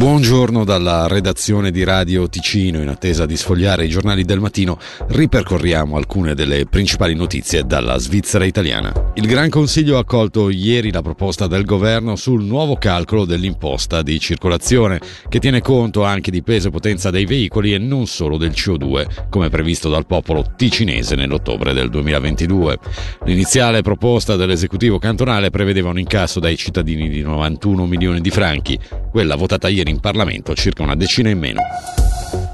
Buongiorno dalla redazione di Radio Ticino. In attesa di sfogliare i giornali del mattino, ripercorriamo alcune delle principali notizie dalla Svizzera italiana. Il Gran Consiglio ha accolto ieri la proposta del governo sul nuovo calcolo dell'imposta di circolazione, che tiene conto anche di peso e potenza dei veicoli e non solo del CO2, come previsto dal popolo ticinese nell'ottobre del 2022. L'iniziale proposta dell'esecutivo cantonale prevedeva un incasso dai cittadini di 91 milioni di franchi, quella votata ieri in Parlamento circa una decina in meno.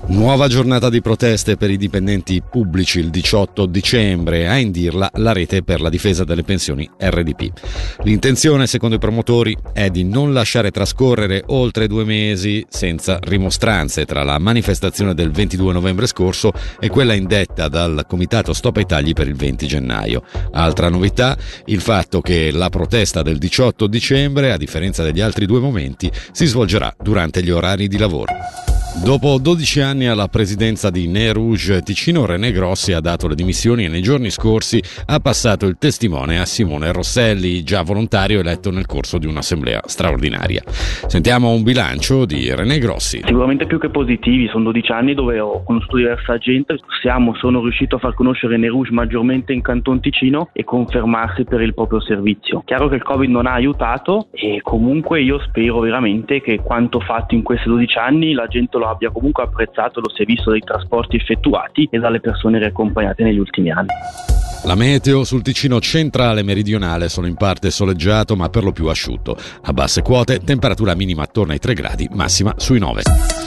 Nuova giornata di proteste per i dipendenti pubblici il 18 dicembre, a indirla la rete per la difesa delle pensioni RDP. L'intenzione, secondo i promotori, è di non lasciare trascorrere oltre due mesi senza rimostranze tra la manifestazione del 22 novembre scorso e quella indetta dal Comitato Stop ai Tagli per il 20 gennaio. Altra novità, il fatto che la protesta del 18 dicembre, a differenza degli altri due momenti, si svolgerà durante gli orari di lavoro. Dopo 12 anni alla presidenza di Ne Rouge Ticino, René Grossi ha dato le dimissioni e nei giorni scorsi ha passato il testimone a Simone Rosselli, già volontario eletto nel corso di un'assemblea straordinaria. Sentiamo un bilancio di René Grossi. Sicuramente più che positivi, sono 12 anni dove ho conosciuto diversa gente, Siamo, sono riuscito a far conoscere Ne Rouge maggiormente in Canton Ticino e confermarsi per il proprio servizio. Chiaro che il Covid non ha aiutato e comunque io spero veramente che quanto fatto in questi 12 anni la gente lo abbia comunque apprezzato lo servizio dei trasporti effettuati e dalle persone riaccompagnate negli ultimi anni. La meteo sul Ticino centrale e meridionale sono in parte soleggiato ma per lo più asciutto. A basse quote temperatura minima attorno ai 3 gradi, massima sui 9.